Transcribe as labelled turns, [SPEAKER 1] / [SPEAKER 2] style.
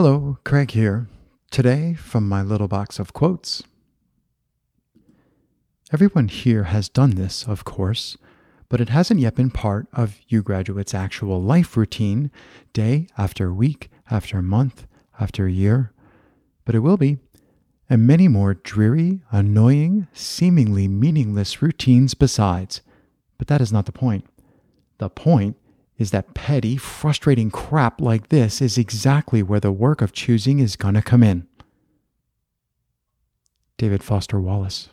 [SPEAKER 1] Hello, Craig here. Today, from my little box of quotes. Everyone here has done this, of course, but it hasn't yet been part of you graduates' actual life routine, day after week, after month, after year. But it will be, and many more dreary, annoying, seemingly meaningless routines besides. But that is not the point. The point is that petty, frustrating crap like this is exactly where the work of choosing is going to come in. David Foster Wallace.